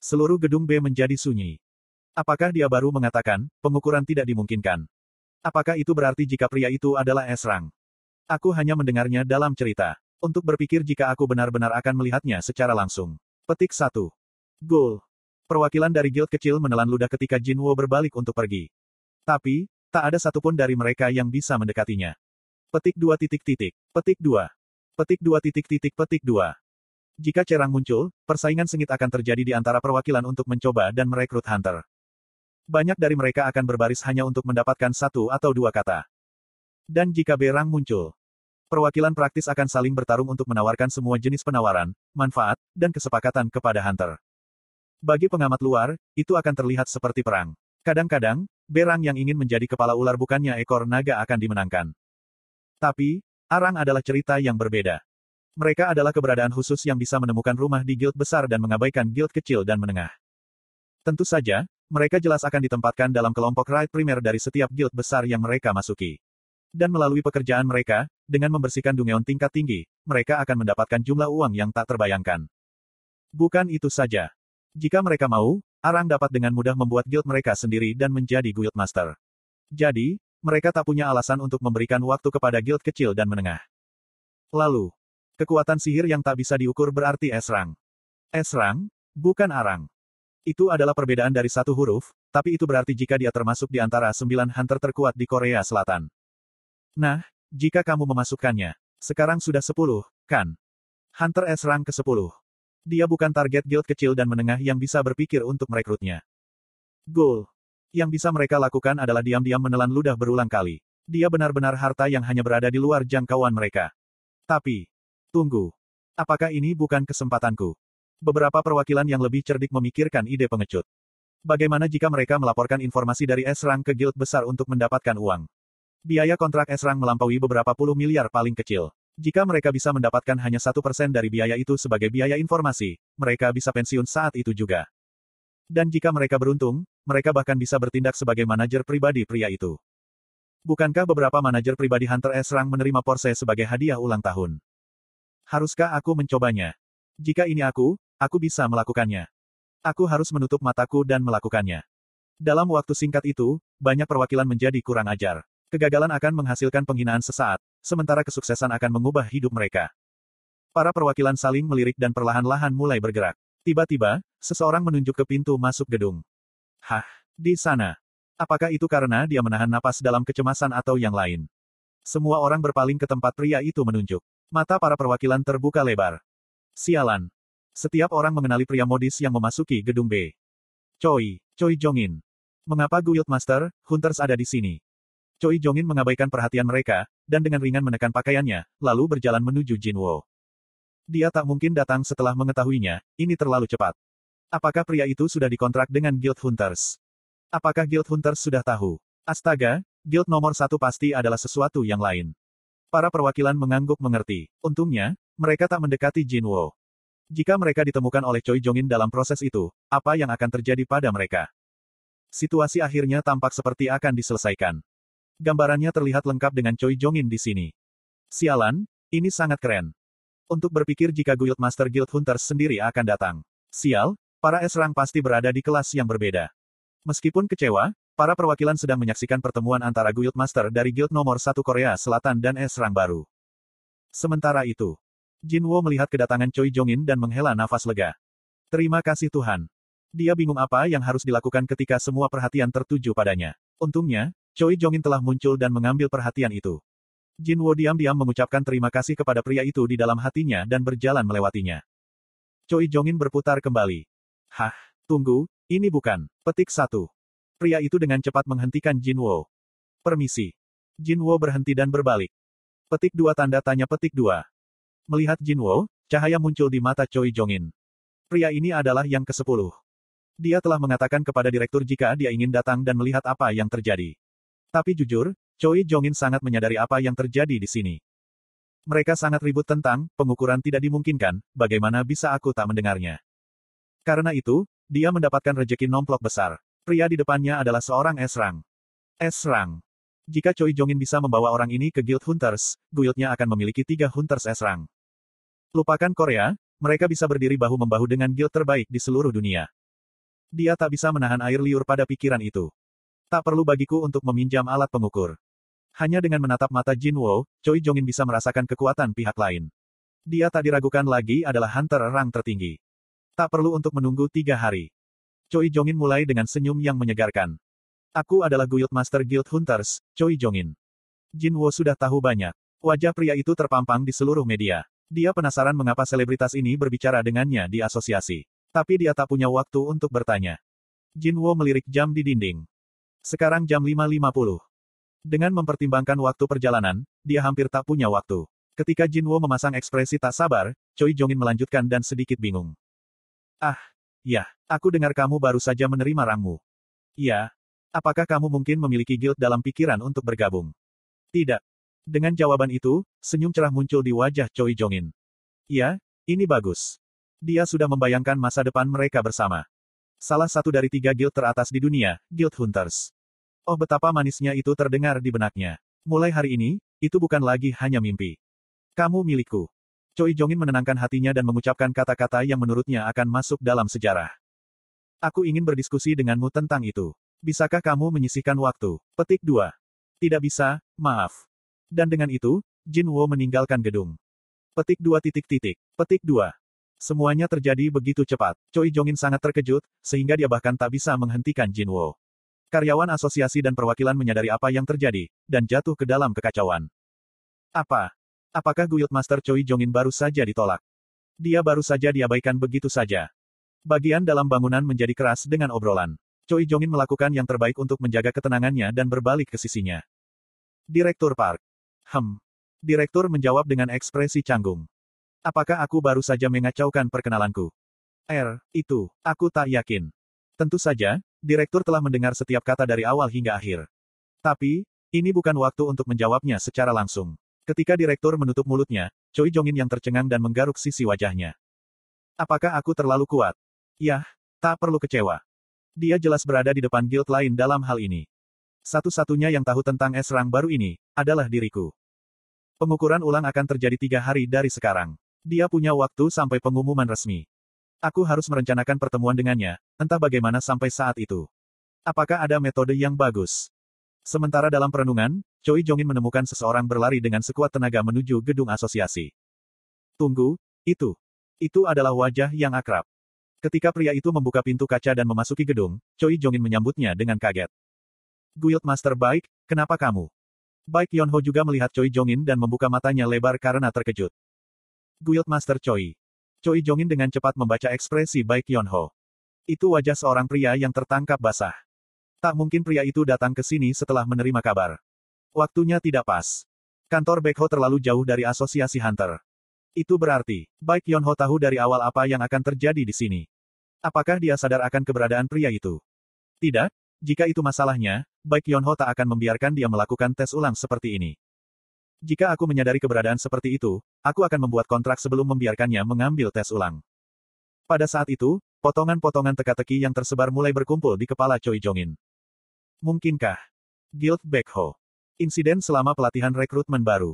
Seluruh gedung B menjadi sunyi. Apakah dia baru mengatakan, pengukuran tidak dimungkinkan? Apakah itu berarti jika pria itu adalah Esrang? Aku hanya mendengarnya dalam cerita. Untuk berpikir jika aku benar-benar akan melihatnya secara langsung. Petik 1. Gul. Perwakilan dari guild kecil menelan ludah ketika Jinwo berbalik untuk pergi. Tapi, tak ada satupun dari mereka yang bisa mendekatinya. Petik 2 titik titik. Petik 2. Petik 2 titik titik petik 2. Jika cerang muncul, persaingan sengit akan terjadi di antara perwakilan untuk mencoba dan merekrut hunter. Banyak dari mereka akan berbaris hanya untuk mendapatkan satu atau dua kata. Dan jika berang muncul, Perwakilan praktis akan saling bertarung untuk menawarkan semua jenis penawaran, manfaat, dan kesepakatan kepada hunter. Bagi pengamat luar, itu akan terlihat seperti perang. Kadang-kadang, berang yang ingin menjadi kepala ular bukannya ekor naga akan dimenangkan. Tapi, arang adalah cerita yang berbeda. Mereka adalah keberadaan khusus yang bisa menemukan rumah di guild besar dan mengabaikan guild kecil dan menengah. Tentu saja, mereka jelas akan ditempatkan dalam kelompok raid primer dari setiap guild besar yang mereka masuki. Dan melalui pekerjaan mereka, dengan membersihkan dungeon tingkat tinggi, mereka akan mendapatkan jumlah uang yang tak terbayangkan. Bukan itu saja. Jika mereka mau, Arang dapat dengan mudah membuat guild mereka sendiri dan menjadi guild master. Jadi, mereka tak punya alasan untuk memberikan waktu kepada guild kecil dan menengah. Lalu, kekuatan sihir yang tak bisa diukur berarti Esrang. Esrang, bukan Arang. Itu adalah perbedaan dari satu huruf, tapi itu berarti jika dia termasuk di antara sembilan hunter terkuat di Korea Selatan. Nah, jika kamu memasukkannya, sekarang sudah sepuluh, kan? Hunter S rank ke-10. Dia bukan target guild kecil dan menengah yang bisa berpikir untuk merekrutnya. Goal. Yang bisa mereka lakukan adalah diam-diam menelan ludah berulang kali. Dia benar-benar harta yang hanya berada di luar jangkauan mereka. Tapi, tunggu. Apakah ini bukan kesempatanku? Beberapa perwakilan yang lebih cerdik memikirkan ide pengecut. Bagaimana jika mereka melaporkan informasi dari S-Rank ke guild besar untuk mendapatkan uang? Biaya kontrak Esrang melampaui beberapa puluh miliar paling kecil. Jika mereka bisa mendapatkan hanya satu persen dari biaya itu sebagai biaya informasi, mereka bisa pensiun saat itu juga. Dan jika mereka beruntung, mereka bahkan bisa bertindak sebagai manajer pribadi pria itu. Bukankah beberapa manajer pribadi Hunter Esrang menerima Porsche sebagai hadiah ulang tahun? Haruskah aku mencobanya? Jika ini aku, aku bisa melakukannya. Aku harus menutup mataku dan melakukannya. Dalam waktu singkat itu, banyak perwakilan menjadi kurang ajar. Kegagalan akan menghasilkan penghinaan sesaat, sementara kesuksesan akan mengubah hidup mereka. Para perwakilan saling melirik dan perlahan-lahan mulai bergerak. Tiba-tiba, seseorang menunjuk ke pintu masuk gedung. Hah, di sana. Apakah itu karena dia menahan napas dalam kecemasan atau yang lain? Semua orang berpaling ke tempat pria itu menunjuk. Mata para perwakilan terbuka lebar. Sialan. Setiap orang mengenali pria modis yang memasuki gedung B. Choi, Choi Jongin. Mengapa Guild Master, Hunters ada di sini? Choi Jongin mengabaikan perhatian mereka, dan dengan ringan menekan pakaiannya, lalu berjalan menuju Jinwo. Dia tak mungkin datang setelah mengetahuinya, ini terlalu cepat. Apakah pria itu sudah dikontrak dengan Guild Hunters? Apakah Guild Hunters sudah tahu? Astaga, Guild nomor satu pasti adalah sesuatu yang lain. Para perwakilan mengangguk mengerti. Untungnya, mereka tak mendekati Jinwo. Jika mereka ditemukan oleh Choi Jongin dalam proses itu, apa yang akan terjadi pada mereka? Situasi akhirnya tampak seperti akan diselesaikan. Gambarannya terlihat lengkap dengan Choi Jongin di sini. Sialan, ini sangat keren. Untuk berpikir jika Guild Master Guild Hunters sendiri akan datang. Sial, para S-Rank pasti berada di kelas yang berbeda. Meskipun kecewa, para perwakilan sedang menyaksikan pertemuan antara Guild Master dari Guild nomor 1 Korea Selatan dan S-Rank baru. Sementara itu, Jinwo melihat kedatangan Choi Jongin dan menghela nafas lega. Terima kasih Tuhan. Dia bingung apa yang harus dilakukan ketika semua perhatian tertuju padanya. Untungnya, Choi Jongin telah muncul dan mengambil perhatian itu. Jin Wo diam-diam mengucapkan terima kasih kepada pria itu di dalam hatinya dan berjalan melewatinya. Choi Jongin berputar kembali. Hah, tunggu, ini bukan. Petik satu. Pria itu dengan cepat menghentikan Jin Wo. Permisi. Jin Wo berhenti dan berbalik. Petik dua tanda tanya petik dua. Melihat Jin Wo, cahaya muncul di mata Choi Jongin. Pria ini adalah yang ke-10. Dia telah mengatakan kepada direktur jika dia ingin datang dan melihat apa yang terjadi. Tapi jujur, Choi Jongin sangat menyadari apa yang terjadi di sini. Mereka sangat ribut tentang, pengukuran tidak dimungkinkan, bagaimana bisa aku tak mendengarnya. Karena itu, dia mendapatkan rejeki nomplok besar. Pria di depannya adalah seorang S-Rang. S-Rang. Jika Choi Jongin bisa membawa orang ini ke Guild Hunters, guildnya akan memiliki tiga Hunters S-Rang. Lupakan Korea, mereka bisa berdiri bahu-membahu dengan guild terbaik di seluruh dunia. Dia tak bisa menahan air liur pada pikiran itu. Tak perlu bagiku untuk meminjam alat pengukur. Hanya dengan menatap mata Jin Wo, Choi Jongin bisa merasakan kekuatan pihak lain. Dia tak diragukan lagi adalah hunter rang tertinggi. Tak perlu untuk menunggu tiga hari. Choi Jongin mulai dengan senyum yang menyegarkan. Aku adalah Guild Master Guild Hunters, Choi Jongin. Jin Wo sudah tahu banyak. Wajah pria itu terpampang di seluruh media. Dia penasaran mengapa selebritas ini berbicara dengannya di asosiasi. Tapi dia tak punya waktu untuk bertanya. Jin Wo melirik jam di dinding. Sekarang jam 5.50. Dengan mempertimbangkan waktu perjalanan, dia hampir tak punya waktu. Ketika Jin Wo memasang ekspresi tak sabar, Choi Jongin melanjutkan dan sedikit bingung. Ah, ya, aku dengar kamu baru saja menerima rangmu. Iya. Apakah kamu mungkin memiliki guild dalam pikiran untuk bergabung? Tidak. Dengan jawaban itu, senyum cerah muncul di wajah Choi Jongin. Iya, ini bagus. Dia sudah membayangkan masa depan mereka bersama. Salah satu dari tiga guild teratas di dunia, Guild Hunters. Oh betapa manisnya itu terdengar di benaknya. Mulai hari ini, itu bukan lagi hanya mimpi. Kamu milikku. Choi Jongin menenangkan hatinya dan mengucapkan kata-kata yang menurutnya akan masuk dalam sejarah. Aku ingin berdiskusi denganmu tentang itu. Bisakah kamu menyisihkan waktu? Petik 2. Tidak bisa, maaf. Dan dengan itu, Jin Wo meninggalkan gedung. Petik 2 titik titik. Petik 2. Semuanya terjadi begitu cepat. Choi Jongin sangat terkejut, sehingga dia bahkan tak bisa menghentikan Jin Wo. Karyawan asosiasi dan perwakilan menyadari apa yang terjadi, dan jatuh ke dalam kekacauan. Apa? Apakah Guild Master Choi Jongin baru saja ditolak? Dia baru saja diabaikan begitu saja. Bagian dalam bangunan menjadi keras dengan obrolan. Choi Jongin melakukan yang terbaik untuk menjaga ketenangannya dan berbalik ke sisinya. Direktur Park. Hem. Direktur menjawab dengan ekspresi canggung. Apakah aku baru saja mengacaukan perkenalanku? R, itu, aku tak yakin. Tentu saja, direktur telah mendengar setiap kata dari awal hingga akhir. Tapi, ini bukan waktu untuk menjawabnya secara langsung. Ketika direktur menutup mulutnya, Choi Jongin yang tercengang dan menggaruk sisi wajahnya. Apakah aku terlalu kuat? Yah, tak perlu kecewa. Dia jelas berada di depan guild lain dalam hal ini. Satu-satunya yang tahu tentang es rang baru ini, adalah diriku. Pengukuran ulang akan terjadi tiga hari dari sekarang. Dia punya waktu sampai pengumuman resmi. Aku harus merencanakan pertemuan dengannya, entah bagaimana sampai saat itu. Apakah ada metode yang bagus? Sementara dalam perenungan, Choi Jongin menemukan seseorang berlari dengan sekuat tenaga menuju gedung asosiasi. Tunggu, itu. Itu adalah wajah yang akrab. Ketika pria itu membuka pintu kaca dan memasuki gedung, Choi Jongin menyambutnya dengan kaget. Guild Master Baik, kenapa kamu? Baik Yonho juga melihat Choi Jongin dan membuka matanya lebar karena terkejut. Guild Master Choi. Choi Jongin dengan cepat membaca ekspresi Baik Yonho. Itu wajah seorang pria yang tertangkap basah. Tak mungkin pria itu datang ke sini setelah menerima kabar. Waktunya tidak pas. Kantor Baekho terlalu jauh dari asosiasi Hunter. Itu berarti, Baik Yonho tahu dari awal apa yang akan terjadi di sini. Apakah dia sadar akan keberadaan pria itu? Tidak, jika itu masalahnya, Baik Yonho tak akan membiarkan dia melakukan tes ulang seperti ini. Jika aku menyadari keberadaan seperti itu, aku akan membuat kontrak sebelum membiarkannya mengambil tes ulang. Pada saat itu, potongan-potongan teka-teki yang tersebar mulai berkumpul di kepala Choi Jongin. Mungkinkah? Guild Backho. Insiden selama pelatihan rekrutmen baru.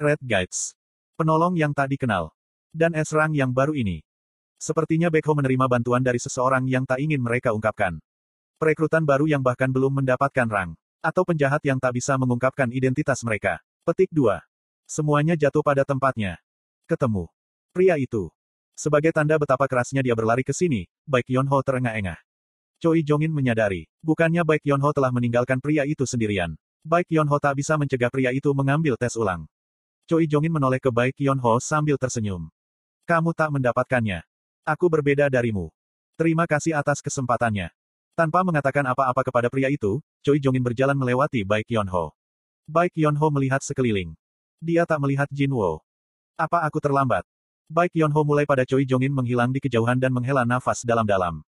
Red Guides. Penolong yang tak dikenal. Dan Esrang yang baru ini. Sepertinya Backho menerima bantuan dari seseorang yang tak ingin mereka ungkapkan. Perekrutan baru yang bahkan belum mendapatkan rang. Atau penjahat yang tak bisa mengungkapkan identitas mereka. Petik 2. Semuanya jatuh pada tempatnya. Ketemu. Pria itu. Sebagai tanda betapa kerasnya dia berlari ke sini, Baik Yonho terengah-engah. Choi Jongin menyadari, bukannya Baik Yonho telah meninggalkan pria itu sendirian. Baik Yonho tak bisa mencegah pria itu mengambil tes ulang. Choi Jongin menoleh ke Baik Yonho sambil tersenyum. Kamu tak mendapatkannya. Aku berbeda darimu. Terima kasih atas kesempatannya. Tanpa mengatakan apa-apa kepada pria itu, Choi Jongin berjalan melewati Baik Yonho. Baik Yonho melihat sekeliling. Dia tak melihat Jin Wo. Apa aku terlambat? Baik Yonho mulai pada Choi Jongin menghilang di kejauhan dan menghela nafas dalam-dalam.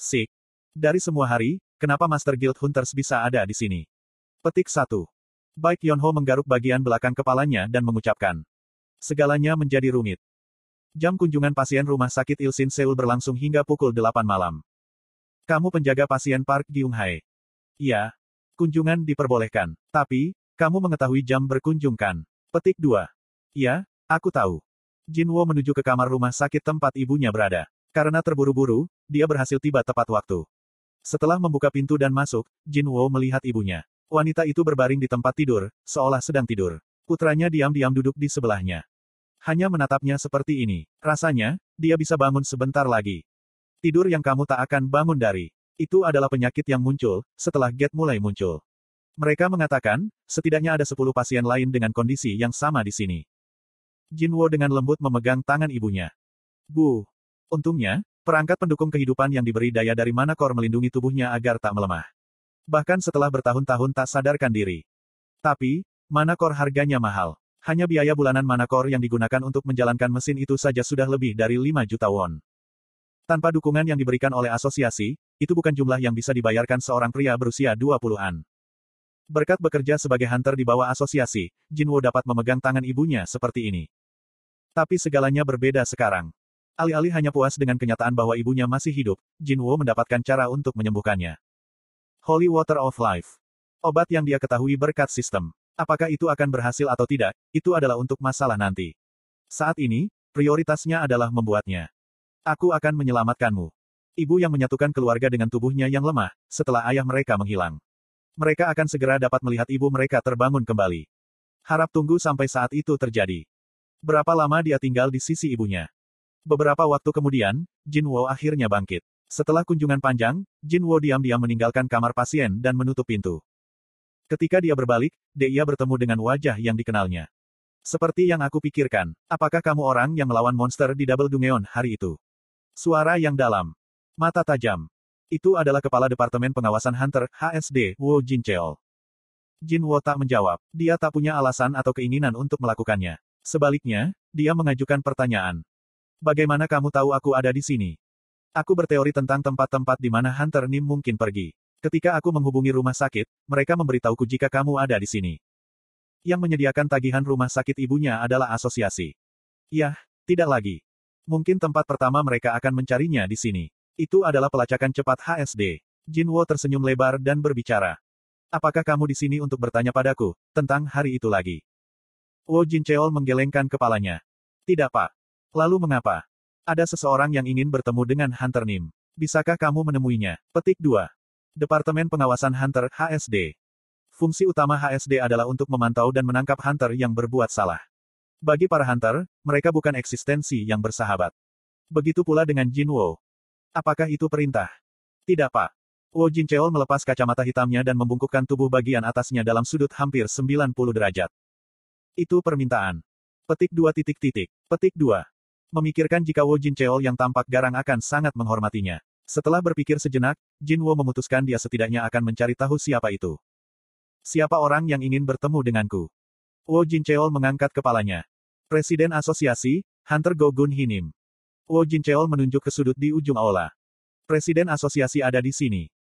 Sik. Dari semua hari, kenapa Master Guild Hunters bisa ada di sini? Petik 1. Baik Yonho menggaruk bagian belakang kepalanya dan mengucapkan. Segalanya menjadi rumit. Jam kunjungan pasien rumah sakit Ilsin Seoul berlangsung hingga pukul 8 malam. Kamu penjaga pasien Park Gyung Hae. Iya. Kunjungan diperbolehkan. Tapi, kamu mengetahui jam berkunjung kan? Petik 2. Iya, aku tahu. Jin Wo menuju ke kamar rumah sakit tempat ibunya berada. Karena terburu-buru, dia berhasil tiba tepat waktu. Setelah membuka pintu dan masuk, Jin Wo melihat ibunya. Wanita itu berbaring di tempat tidur, seolah sedang tidur. Putranya diam-diam duduk di sebelahnya. Hanya menatapnya seperti ini. Rasanya, dia bisa bangun sebentar lagi. Tidur yang kamu tak akan bangun dari. Itu adalah penyakit yang muncul, setelah Get mulai muncul. Mereka mengatakan, setidaknya ada 10 pasien lain dengan kondisi yang sama di sini. Jinwo dengan lembut memegang tangan ibunya. Bu. Untungnya, perangkat pendukung kehidupan yang diberi daya dari Manakor melindungi tubuhnya agar tak melemah. Bahkan setelah bertahun-tahun tak sadarkan diri. Tapi, Manakor harganya mahal. Hanya biaya bulanan Manakor yang digunakan untuk menjalankan mesin itu saja sudah lebih dari 5 juta won. Tanpa dukungan yang diberikan oleh asosiasi, itu bukan jumlah yang bisa dibayarkan seorang pria berusia 20-an. Berkat bekerja sebagai hunter di bawah asosiasi, Jinwo dapat memegang tangan ibunya seperti ini. Tapi segalanya berbeda sekarang. Alih-alih hanya puas dengan kenyataan bahwa ibunya masih hidup, Jinwo mendapatkan cara untuk menyembuhkannya. Holy Water of Life. Obat yang dia ketahui berkat sistem. Apakah itu akan berhasil atau tidak, itu adalah untuk masalah nanti. Saat ini, prioritasnya adalah membuatnya. Aku akan menyelamatkanmu. Ibu yang menyatukan keluarga dengan tubuhnya yang lemah, setelah ayah mereka menghilang. Mereka akan segera dapat melihat ibu mereka terbangun kembali. Harap tunggu sampai saat itu terjadi. Berapa lama dia tinggal di sisi ibunya? Beberapa waktu kemudian, Jin Wo akhirnya bangkit. Setelah kunjungan panjang, Jin Wo diam-diam meninggalkan kamar pasien dan menutup pintu. Ketika dia berbalik, dia bertemu dengan wajah yang dikenalnya. Seperti yang aku pikirkan, apakah kamu orang yang melawan monster di Double Dungeon hari itu? Suara yang dalam. Mata tajam. Itu adalah Kepala Departemen Pengawasan Hunter, HSD, Wo Jin Cheol. Jin Wo tak menjawab. Dia tak punya alasan atau keinginan untuk melakukannya. Sebaliknya, dia mengajukan pertanyaan. Bagaimana kamu tahu aku ada di sini? Aku berteori tentang tempat-tempat di mana Hunter Nim mungkin pergi. Ketika aku menghubungi rumah sakit, mereka memberitahuku jika kamu ada di sini. Yang menyediakan tagihan rumah sakit ibunya adalah asosiasi. Yah, tidak lagi. Mungkin tempat pertama mereka akan mencarinya di sini. Itu adalah pelacakan cepat HSD. Jinwo tersenyum lebar dan berbicara. Apakah kamu di sini untuk bertanya padaku, tentang hari itu lagi? Wo Jincheol menggelengkan kepalanya. Tidak pak. Lalu mengapa? Ada seseorang yang ingin bertemu dengan Hunter Nim. Bisakah kamu menemuinya? Petik 2. Departemen Pengawasan Hunter, HSD. Fungsi utama HSD adalah untuk memantau dan menangkap Hunter yang berbuat salah. Bagi para hunter, mereka bukan eksistensi yang bersahabat. Begitu pula dengan Jin Wo. Apakah itu perintah? Tidak pak. Wo Jin Cheol melepas kacamata hitamnya dan membungkukkan tubuh bagian atasnya dalam sudut hampir 90 derajat. Itu permintaan. Petik dua titik titik. Petik dua. Memikirkan jika Wo Jin Cheol yang tampak garang akan sangat menghormatinya. Setelah berpikir sejenak, Jin Wo memutuskan dia setidaknya akan mencari tahu siapa itu. Siapa orang yang ingin bertemu denganku? Wo Jincheol mengangkat kepalanya. Presiden Asosiasi, Hunter Gogun Hinim. Wo Jincheol menunjuk ke sudut di ujung aula. Presiden asosiasi ada di sini.